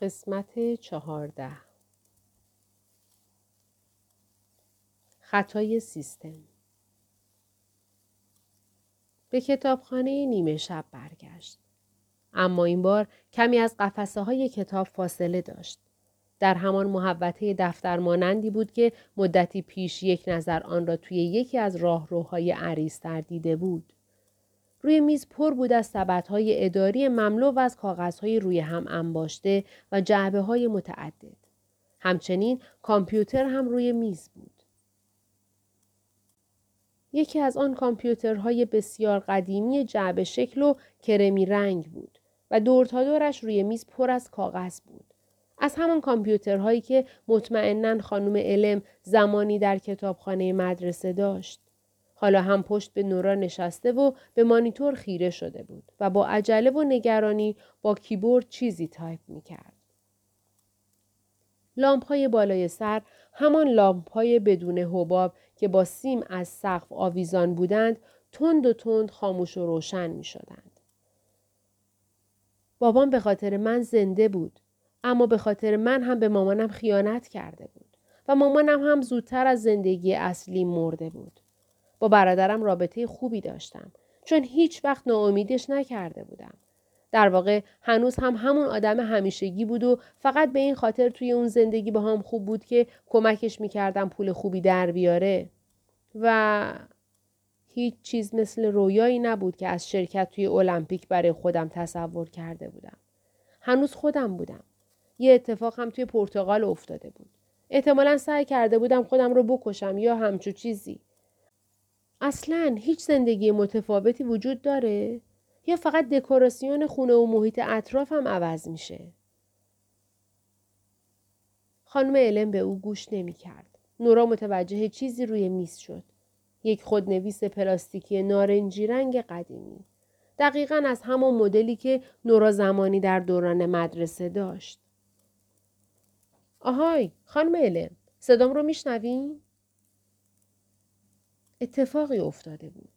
قسمت چهارده خطای سیستم به کتابخانه نیمه شب برگشت. اما این بار کمی از قفسه های کتاب فاصله داشت. در همان محوطه دفتر مانندی بود که مدتی پیش یک نظر آن را توی یکی از راهروهای عریضتر دیده بود. روی میز پر بود از های اداری مملو و از کاغذهای روی هم انباشته و جعبه های متعدد. همچنین کامپیوتر هم روی میز بود. یکی از آن کامپیوترهای بسیار قدیمی جعبه شکل و کرمی رنگ بود و دور تا دورش روی میز پر از کاغذ بود. از همان کامپیوترهایی که مطمئنا خانم علم زمانی در کتابخانه مدرسه داشت. حالا هم پشت به نورا نشسته و به مانیتور خیره شده بود و با عجله و نگرانی با کیبورد چیزی تایپ می کرد. لامپ های بالای سر همان لامپ های بدون حباب که با سیم از سقف آویزان بودند تند و تند خاموش و روشن می شدند. بابام به خاطر من زنده بود اما به خاطر من هم به مامانم خیانت کرده بود و مامانم هم زودتر از زندگی اصلی مرده بود. با برادرم رابطه خوبی داشتم چون هیچ وقت ناامیدش نکرده بودم. در واقع هنوز هم همون آدم همیشگی بود و فقط به این خاطر توی اون زندگی با هم خوب بود که کمکش می‌کردم پول خوبی در بیاره و هیچ چیز مثل رویایی نبود که از شرکت توی المپیک برای خودم تصور کرده بودم. هنوز خودم بودم. یه اتفاق هم توی پرتغال افتاده بود. احتمالا سعی کرده بودم خودم رو بکشم یا همچو چیزی. اصلا هیچ زندگی متفاوتی وجود داره؟ یا فقط دکوراسیون خونه و محیط اطراف هم عوض میشه؟ خانم علم به او گوش نمی کرد. نورا متوجه چیزی روی میز شد. یک خودنویس پلاستیکی نارنجی رنگ قدیمی. دقیقا از همون مدلی که نورا زمانی در دوران مدرسه داشت. آهای خانم علم صدام رو میشنوین؟ اتفاقی افتاده بود.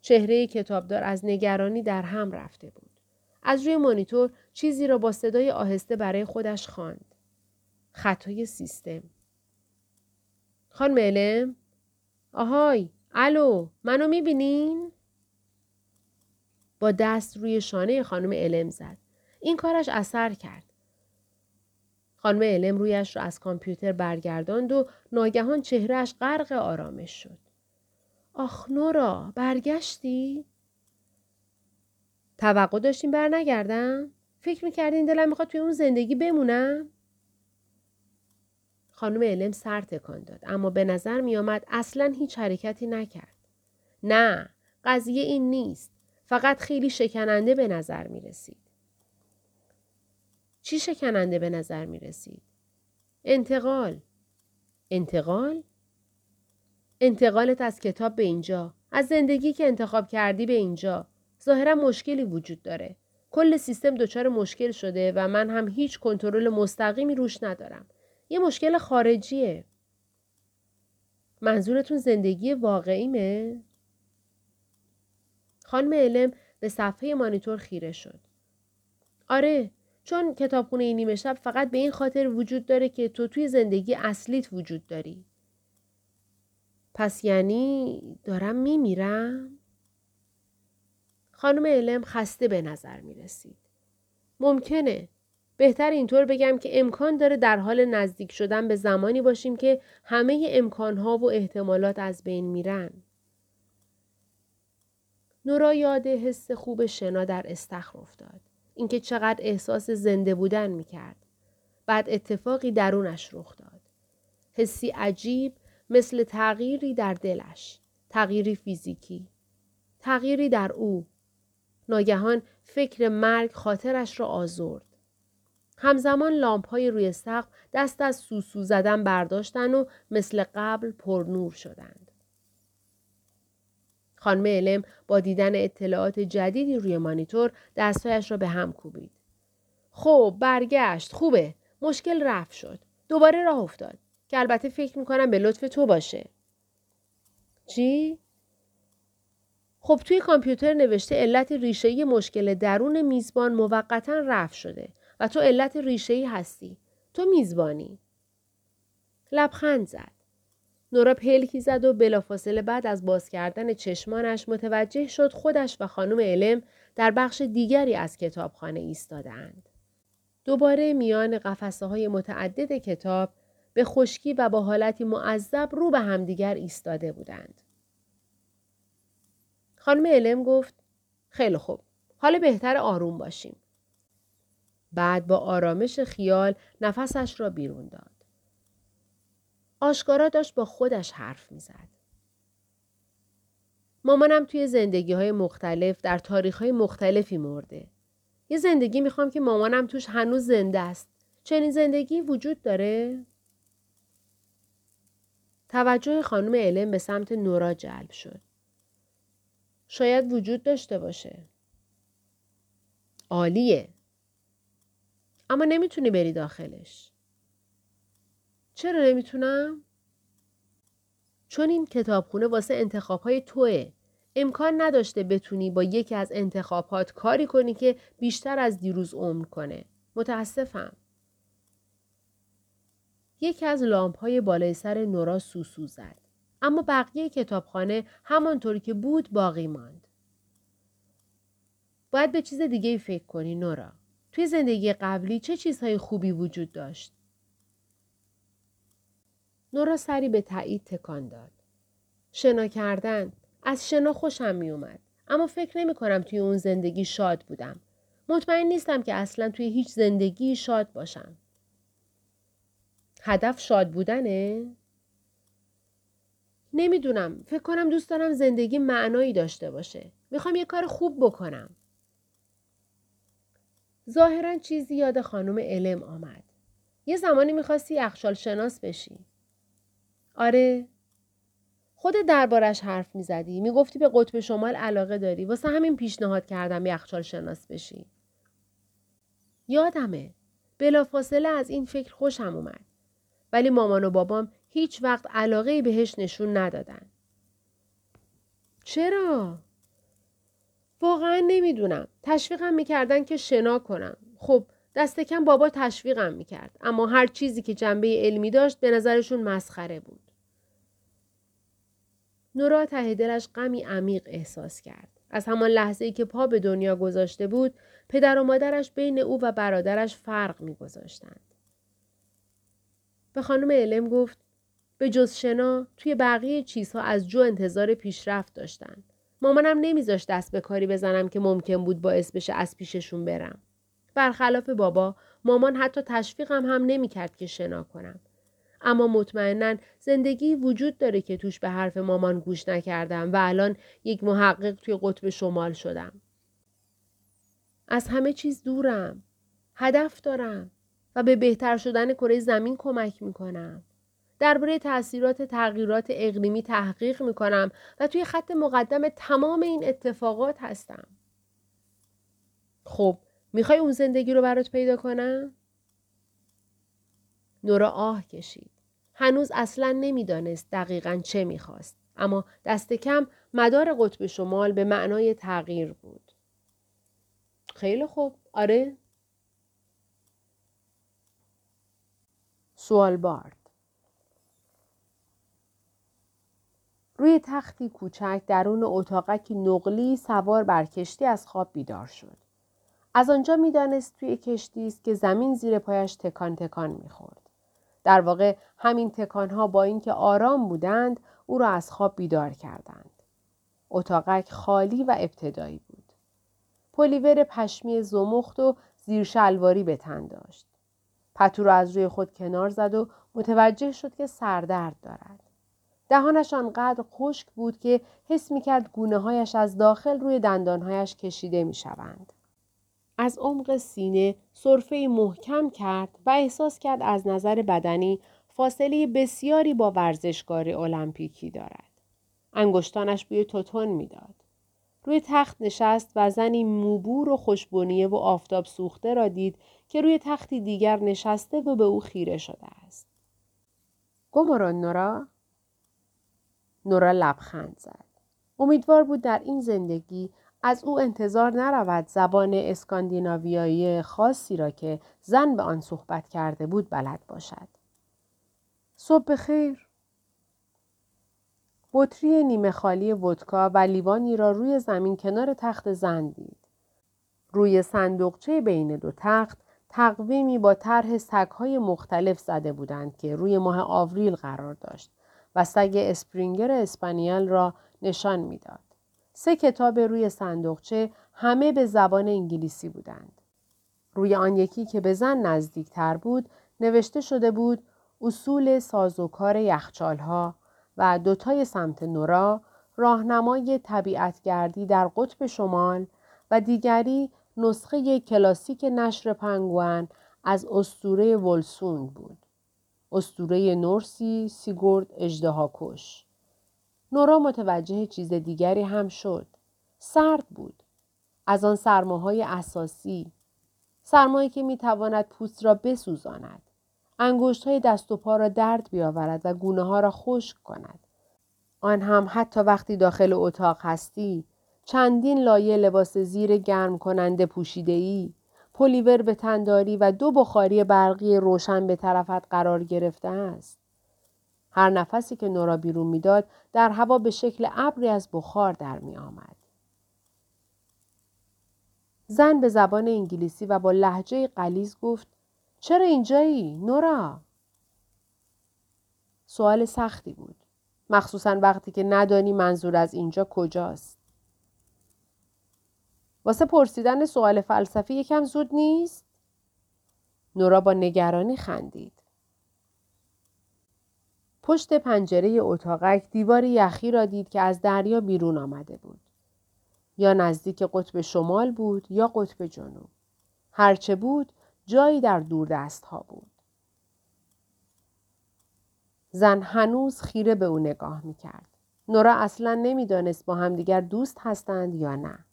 چهره کتابدار از نگرانی در هم رفته بود. از روی مانیتور چیزی را با صدای آهسته برای خودش خواند. خطای سیستم. خانم علم؟ آهای، الو، منو می‌بینین؟ با دست روی شانه خانم علم زد. این کارش اثر کرد. خانم علم رویش را از کامپیوتر برگرداند و ناگهان چهرهش غرق آرامش شد. آخ نورا برگشتی؟ توقع داشتیم بر نگردم؟ فکر می‌کردین دلم می‌خواد توی اون زندگی بمونم؟ خانم علم سر تکان داد اما به نظر میآمد اصلا هیچ حرکتی نکرد. نه قضیه این نیست. فقط خیلی شکننده به نظر می رسید. چی شکننده به نظر می رسید؟ انتقال. انتقال؟ انتقالت از کتاب به اینجا. از زندگی که انتخاب کردی به اینجا. ظاهرا مشکلی وجود داره. کل سیستم دچار مشکل شده و من هم هیچ کنترل مستقیمی روش ندارم. یه مشکل خارجیه. منظورتون زندگی واقعیمه؟ خانم علم به صفحه مانیتور خیره شد. آره چون کتابخونه نیمه شب فقط به این خاطر وجود داره که تو توی زندگی اصلیت وجود داری. پس یعنی دارم میمیرم؟ خانم علم خسته به نظر می رسید. ممکنه. بهتر اینطور بگم که امکان داره در حال نزدیک شدن به زمانی باشیم که همه امکانها و احتمالات از بین میرن. نورا یاد حس خوب شنا در استخر افتاد. اینکه چقدر احساس زنده بودن می‌کرد. بعد اتفاقی درونش رخ داد. حسی عجیب مثل تغییری در دلش. تغییری فیزیکی. تغییری در او. ناگهان فکر مرگ خاطرش را آزرد. همزمان لامپ های روی سقف دست از سوسو زدن برداشتن و مثل قبل پر نور شدند. خانم علم با دیدن اطلاعات جدیدی روی مانیتور دستهایش را به هم کوبید. خب برگشت خوبه مشکل رفت شد دوباره راه افتاد که البته فکر می‌کنم به لطف تو باشه چی خب توی کامپیوتر نوشته علت ریشه مشکل درون میزبان موقتا رفع شده و تو علت ریشه هستی. تو میزبانی. لبخند زد. نورا پلکی زد و بلافاصله بعد از باز کردن چشمانش متوجه شد خودش و خانم علم در بخش دیگری از کتابخانه ایستادهاند. دوباره میان قفسه های متعدد کتاب به خشکی و با حالتی معذب رو به همدیگر ایستاده بودند. خانم علم گفت خیلی خوب. حالا بهتر آروم باشیم. بعد با آرامش خیال نفسش را بیرون داد. آشکارا داشت با خودش حرف می‌زد. مامانم توی زندگی های مختلف در تاریخ های مختلفی مرده. یه زندگی می‌خوام که مامانم توش هنوز زنده است. چنین زندگی وجود داره؟ توجه خانم علم به سمت نورا جلب شد. شاید وجود داشته باشه. عالیه. اما نمی‌تونی بری داخلش. چرا نمی‌تونم؟ چون این کتابخونه واسه انتخابهای توه. امکان نداشته بتونی با یکی از انتخابات کاری کنی که بیشتر از دیروز عمر کنه. متاسفم. یکی از لامپ های بالای سر نورا سوسو زد. اما بقیه کتابخانه همانطوری که بود باقی ماند. باید به چیز دیگه فکر کنی نورا. توی زندگی قبلی چه چیزهای خوبی وجود داشت؟ نورا سری به تایید تکان داد. شنا کردن. از شنا خوشم می اومد. اما فکر نمی کنم توی اون زندگی شاد بودم. مطمئن نیستم که اصلا توی هیچ زندگی شاد باشم. هدف شاد بودنه؟ نمی‌دونم. فکر کنم دوست دارم زندگی معنایی داشته باشه. می‌خوام یه کار خوب بکنم. ظاهرا چیزی یاد خانم علم آمد. یه زمانی می‌خواستی یخشال شناس بشی. آره. خود دربارش حرف می‌زدی. می‌گفتی به قطب شمال علاقه داری. واسه همین پیشنهاد کردم یخچال شناس بشی. یادمه. بلافاصله از این فکر خوشم اومد. ولی مامان و بابام هیچ وقت علاقه بهش نشون ندادن. چرا؟ واقعا نمی‌دونم. تشویقم می‌کردن که شنا کنم. خب دست کم بابا تشویقم می‌کرد. اما هر چیزی که جنبه علمی داشت به نظرشون مسخره بود. نورا ته دلش غمی عمیق احساس کرد. از همان لحظه ای که پا به دنیا گذاشته بود، پدر و مادرش بین او و برادرش فرق میگذاشتند. به خانم علم گفت به جز شنا توی بقیه چیزها از جو انتظار پیشرفت داشتن. مامانم نمیذاشت دست به کاری بزنم که ممکن بود باعث بشه از پیششون برم. برخلاف بابا مامان حتی تشویقم هم نمی‌کرد که شنا کنم. اما مطمئنا زندگی وجود داره که توش به حرف مامان گوش نکردم و الان یک محقق توی قطب شمال شدم. از همه چیز دورم. هدف دارم و به بهتر شدن کره زمین کمک می‌کنم. درباره تاثیرات تغییرات اقلیمی تحقیق می‌کنم و توی خط مقدم تمام این اتفاقات هستم. خب می‌خوای اون زندگی رو برات پیدا کنم؟ نورا آه کشید. هنوز اصلا نمی‌دانست دقیقا چه می‌خواست. اما دست کم مدار قطب شمال به معنای تغییر بود. خیلی خوب. آره؟ سوال بارد. روی تختی کوچک درون اتاقکی نقلی سوار بر کشتی از خواب بیدار شد. از آنجا می‌دانست توی کشتی است که زمین زیر پایش تکان تکان می‌خورد. در واقع همین تکانها با اینکه آرام بودند او را از خواب بیدار کردند. اتاقک خالی و ابتدایی بود. پلیور پشمی زمخت و زیر شلواری به تن داشت. پتو را از روی خود کنار زد و متوجه شد که سردرد دارد. دهانش آنقدر خشک بود که حس می کرد گونه هایش از داخل روی دندانهایش کشیده می شوند. از عمق سینه صرفه محکم کرد و احساس کرد از نظر بدنی فاصله بسیاری با ورزشکار المپیکی دارد. انگشتانش بوی توتون می‌داد. روی تخت نشست و زنی موبور و خوشبنیه و آفتاب سوخته را دید که روی تختی دیگر نشسته و به او خیره شده است. گماران نورا؟ نورا لبخند زد. امیدوار بود در این زندگی از او انتظار نرود زبان اسکاندیناویایی خاصی را که زن به آن صحبت کرده بود بلد باشد. صبح خیر. بطری نیمه خالی ودکا و لیوانی را روی زمین کنار تخت زن دید. روی صندوقچه بین دو تخت تقویمی با طرح سگهای مختلف زده بودند که روی ماه آوریل قرار داشت و سگ اسپرینگر اسپانیال را نشان می‌داد. سه کتاب روی صندوقچه همه به زبان انگلیسی بودند. روی آن یکی که به زن نزدیک تر بود نوشته شده بود اصول سازوکار یخچالها و دوتای سمت نورا راهنمای طبیعتگردی در قطب شمال و دیگری نسخه کلاسیک نشر پنگوان از استوره ولسون بود. استوره نورسی سیگورد اجدهاکش. نورا متوجه چیز دیگری هم شد. سرد بود. از آن سرماهای اساسی. سرمایی که می‌تواند پوست را بسوزاند. انگشت های دست و پا را درد بیاورد و گونه ها را خشک کند. آن هم حتی وقتی داخل اتاق هستی چندین لایه لباس زیر گرم کننده پوشیده ای، پلیور به تنداری و دو بخاری برقی روشن به طرفت قرار گرفته است. هر نفسی که نورا بیرون می‌داد در هوا به شکل ابری از بخار در می آمد. زن به زبان انگلیسی و با لحجه قلیز گفت چرا اینجایی نورا؟ سوال سختی بود. مخصوصا وقتی که ندانی منظور از اینجا کجاست. واسه پرسیدن سوال فلسفی یکم زود نیست؟ نورا با نگرانی خندید. پشت پنجره اتاقک دیوار یخی را دید که از دریا بیرون آمده بود. یا نزدیک قطب شمال بود یا قطب جنوب. هرچه بود جایی در دور دست ها بود. زن هنوز خیره به او نگاه می کرد. نورا اصلا نمی‌دانست با همدیگر دوست هستند یا نه.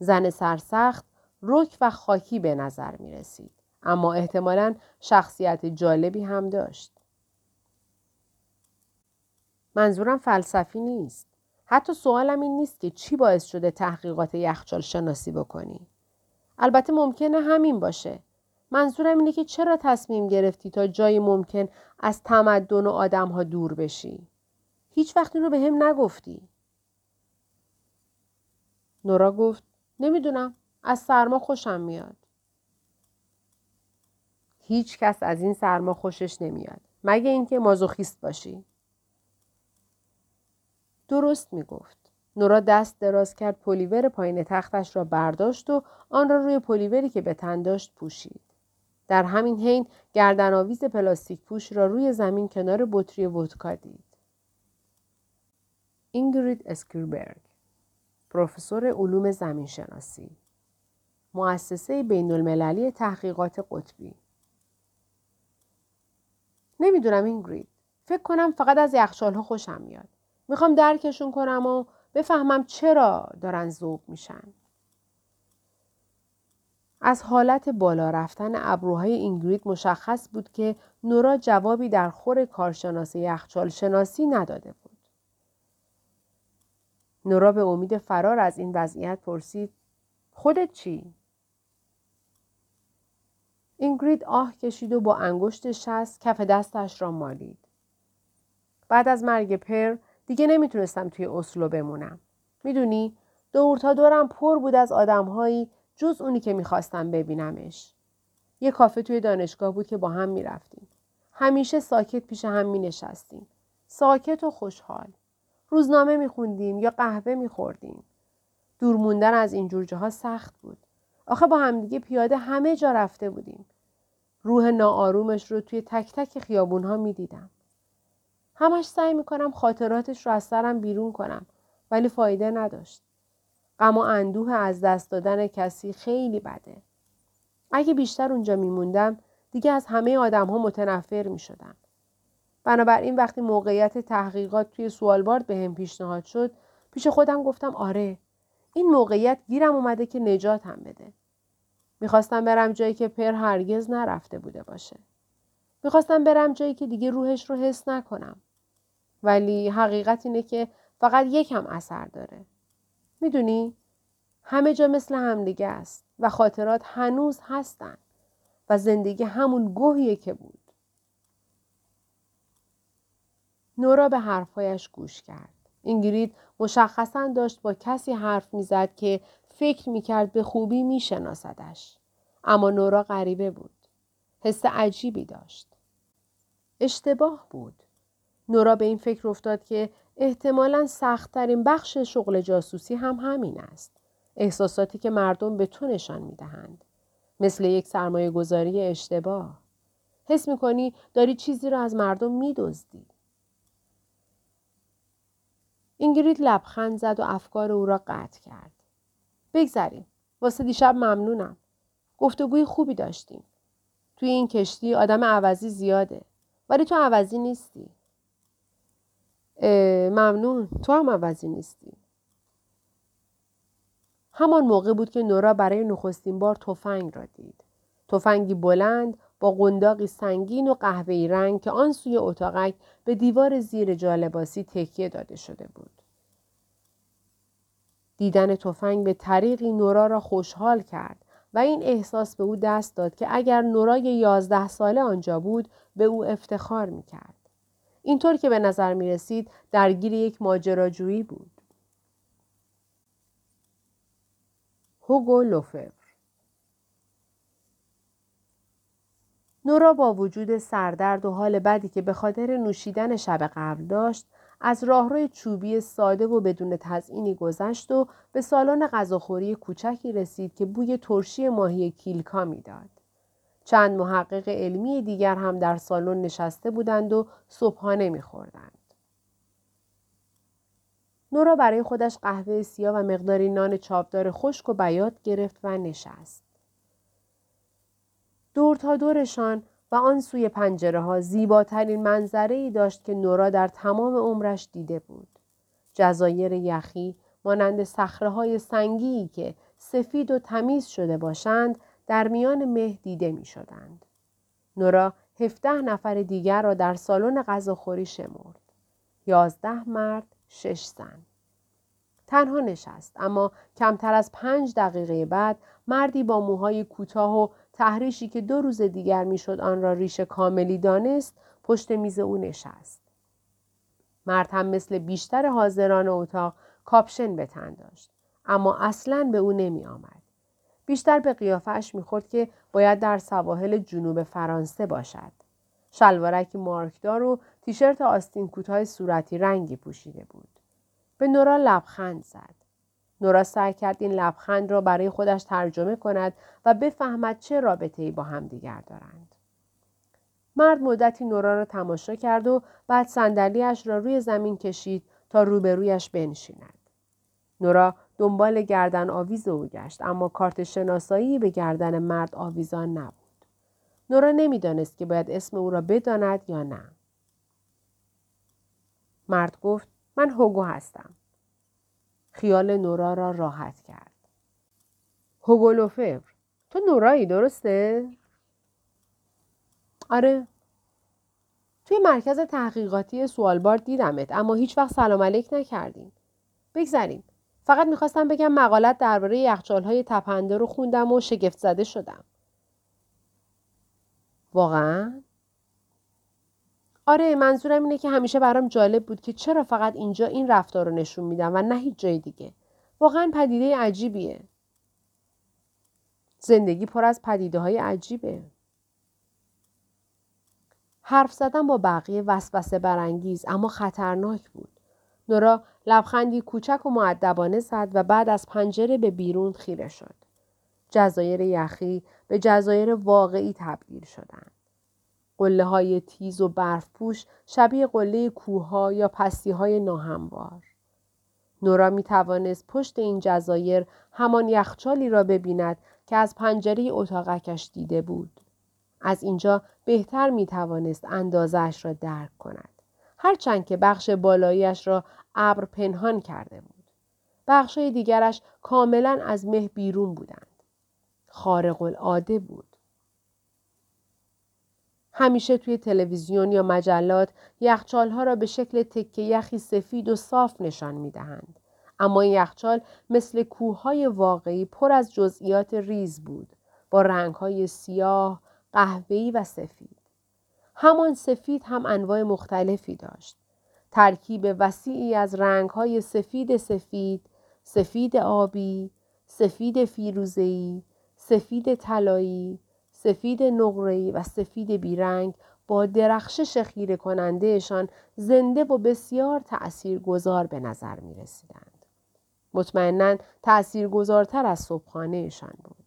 زن سرسخت رک و خاکی به نظر می رسید. اما احتمالا شخصیت جالبی هم داشت. منظورم فلسفی نیست. حتی سوالم این نیست که چی باعث شده تحقیقات یخچال شناسی بکنی. البته ممکنه همین باشه. منظورم اینه که چرا تصمیم گرفتی تا جایی ممکن از تمدن و آدم ها دور بشی؟ هیچ وقتی رو به هم نگفتی. نورا گفت نمی‌دونم از سرما خوشم میاد. هیچ کس از این سرما خوشش نمیاد. مگه اینکه مازوخیست باشی. درست می‌گفت. نورا دست دراز کرد پلیور پایین تختش را برداشت و آن را روی پلیوری که به تن داشت پوشید. در همین حین گردنآویز پلاستیک پوش را روی زمین کنار بطری ودکا دید. اینگرید اسکیربرگ پروفسور علوم زمینشناسی مؤسسه بین المللی تحقیقات قطبی. نمی‌دونم اینگرید فکر کنم فقط از یخچال ها خوشم میاد. می‌خوام درکشون کنم و بفهمم چرا دارن ذوب میشن. از حالت بالا رفتن ابروهای اینگرید مشخص بود که نورا جوابی در خور کارشناس یخچال شناسی نداده. نورا به امید فرار از این وضعیت پرسید خودت چی؟ اینگرید آه کشید و با انگشت شست کف دستش را مالید. بعد از مرگ پر دیگه نمی‌تونستم توی اسلو بمونم. می‌دونی دور تا دورم پر بود از آدمهایی جز اونی که می‌خواستم ببینمش. یه کافه توی دانشگاه بود که با هم می‌رفتیم. همیشه ساکت پیش هم می نشستیم. ساکت و خوشحال. روزنامه میخوندیم یا قهوه میخوردیم. دور موندن از این جور جاها سخت بود. آخه با همدیگه پیاده همه جا رفته بودیم. روح ناآرومش رو توی تک تک خیابون ها می دیدم. همش سعی می‌کنم خاطراتش رو از سرم بیرون کنم ولی فایده نداشت. غم و اندوه از دست دادن کسی خیلی بده. اگه بیشتر اونجا میموندم دیگه از همه آدم ها متنفر می شدم. بنابراین وقتی موقعیت تحقیقات توی سوالوارد به هم پیشنهاد شد پیش خودم گفتم آره این موقعیت گیرم اومده که نجات هم بده. می‌خواستم برم جایی که پر هرگز نرفته بوده باشه. می‌خواستم برم جایی که دیگه روحش رو حس نکنم. ولی حقیقت اینه که فقط یکم اثر داره. می‌دونی؟ همه جا مثل همدیگه است و خاطرات هنوز هستند و زندگی همون گوهیه که بود. نورا به حرفهایش گوش کرد. اینگرید مشخصا داشت با کسی حرف می‌زد که فکر می‌کرد به خوبی میشناسدش. اما نورا غریبه بود. حس عجیبی داشت. اشتباه بود. نورا به این فکر افتاد که احتمالا سختترین بخش شغل جاسوسی هم همین است. احساساتی که مردم به تو نشان می دهند. مثل یک سرمایه گذاری اشتباه. حس می کنی داری چیزی را از مردم می دزدی. اینگرید لبخند زد و افکار او را قطع کرد. بگذریم. واسه دیشب ممنونم. گفتگوی خوبی داشتیم. توی این کشتی آدم عوضی زیاده. ولی تو عوضی نیستی. ممنون. تو هم عوضی نیستی. همان موقع بود که نورا برای نخستین بار تفنگ را دید. تفنگی بلند با قنداقی سنگین و قهوه‌ای رنگ که آن سوی اتاقک به دیوار زیر جالباسی تکیه داده شده بود. دیدن تفنگ به طریقی نورا را خوشحال کرد و این احساس به او دست داد که اگر نورای یازده ساله آنجا بود به او افتخار می کرد. اینطور که به نظر می رسید درگیر یک ماجراجویی بود. هوگو لوفر نورا با وجود سردرد و حال بدی که به خاطر نوشیدن شب قبل داشت از راهروی چوبی ساده و بدون تزئینی گذشت و به سالن غذاخوری کوچکی رسید که بوی ترشی ماهی کیلکا می‌داد. چند محقق علمی دیگر هم در سالن نشسته بودند و صبحانه میخوردند. نورا برای خودش قهوه سیاه و مقداری نان چاپدار خشک و بیات گرفت و نشست. دور تا دورشان و آن سوی پنجره ها زیباترین منظره ای داشت که نورا در تمام عمرش دیده بود. جزایر یخی مانند سخره های سنگی که سفید و تمیز شده باشند در میان مه دیده می شدند. نورا هفته نفر دیگر را در سالن غذاخوری شمرد. یازده مرد، شش زن. تنها نشست اما کمتر از پنج دقیقه بعد مردی با موهای کوتاه و تحریشی که دو روز دیگر می‌شد آن را ریش کاملی دانست پشت میز او نشست. مرد هم مثل بیشتر حاضران اتاق کاپشن به تن داشت اما اصلا به او نمی آمد. بیشتر به قیافش می‌خورد که باید در سواحل جنوب فرانسه باشد. شلوارک مارکدار و تیشرت آستین کوتاه صورتی رنگی پوشیده بود. به نورا لبخند زد. نورا سعی کرد این لبخند را برای خودش ترجمه کند و بفهمد چه رابطه ای با هم دیگر دارند. مرد مدتی نورا را تماشا کرد و بعد صندلیاش را روی زمین کشید تا روبرویش بنشیند. نورا دنبال گردن آویز او گشت اما کارت شناسایی به گردن مرد آویزان نبود. نورا نمی‌دانست که باید اسم او را بداند یا نه. مرد گفت من هوگو هستم. خیال نورا را راحت کرد. هوگولوفر تو نورایی درسته؟ آره. توی مرکز تحقیقاتی سوالبار دیدمت اما هیچ وقت سلام علیک نکردیم. بگذریم. فقط می‌خواستم بگم مقالت درباره یخچالهای تپنده رو خوندم و شگفت زده شدم. واقعا؟ آره منظورم اینه که همیشه برام جالب بود که چرا فقط اینجا این رفتار رو نشون میدم و نه هیچ جای دیگه. واقعا پدیده عجیبیه. زندگی پر از پدیده های عجیبه. حرف زدن با بقیه وسوسه برانگیز اما خطرناک بود. نورا لبخندی کوچک و معدبانه زد و بعد از پنجره به بیرون خیره شد. جزایر یخی به جزایر واقعی تبدیل شدند. قله های تیز و برف پوش شبیه قله کوه یا پستی های ناهموار. نورا می توانست پشت این جزایر همان یخچالی را ببیند که از پنجره اتاقکش دیده بود. از اینجا بهتر می توانست اندازش را درک کند. هرچند که بخش بالاییش را ابر پنهان کرده بود. بخشای دیگرش کاملا از مه بیرون بودند. خارق العاده بود. همیشه توی تلویزیون یا مجلات یخچالها را به شکل تکه یخی سفید و صاف نشان می دهند. اما این یخچال مثل کوههای واقعی پر از جزئیات ریز بود با رنگهای سیاه، قهوه‌ای و سفید. همان سفید هم انواع مختلفی داشت. ترکیب وسیعی از رنگهای سفید سفید، سفید آبی، سفید فیروزه‌ای، سفید طلایی، سفید نقره‌ای و سفید بیرنگ با درخشش خیره کنندهشان زنده و بسیار تأثیرگذار به نظر می رسیدند. مطمئنا تأثیرگذارتر از صبحانهشان بود.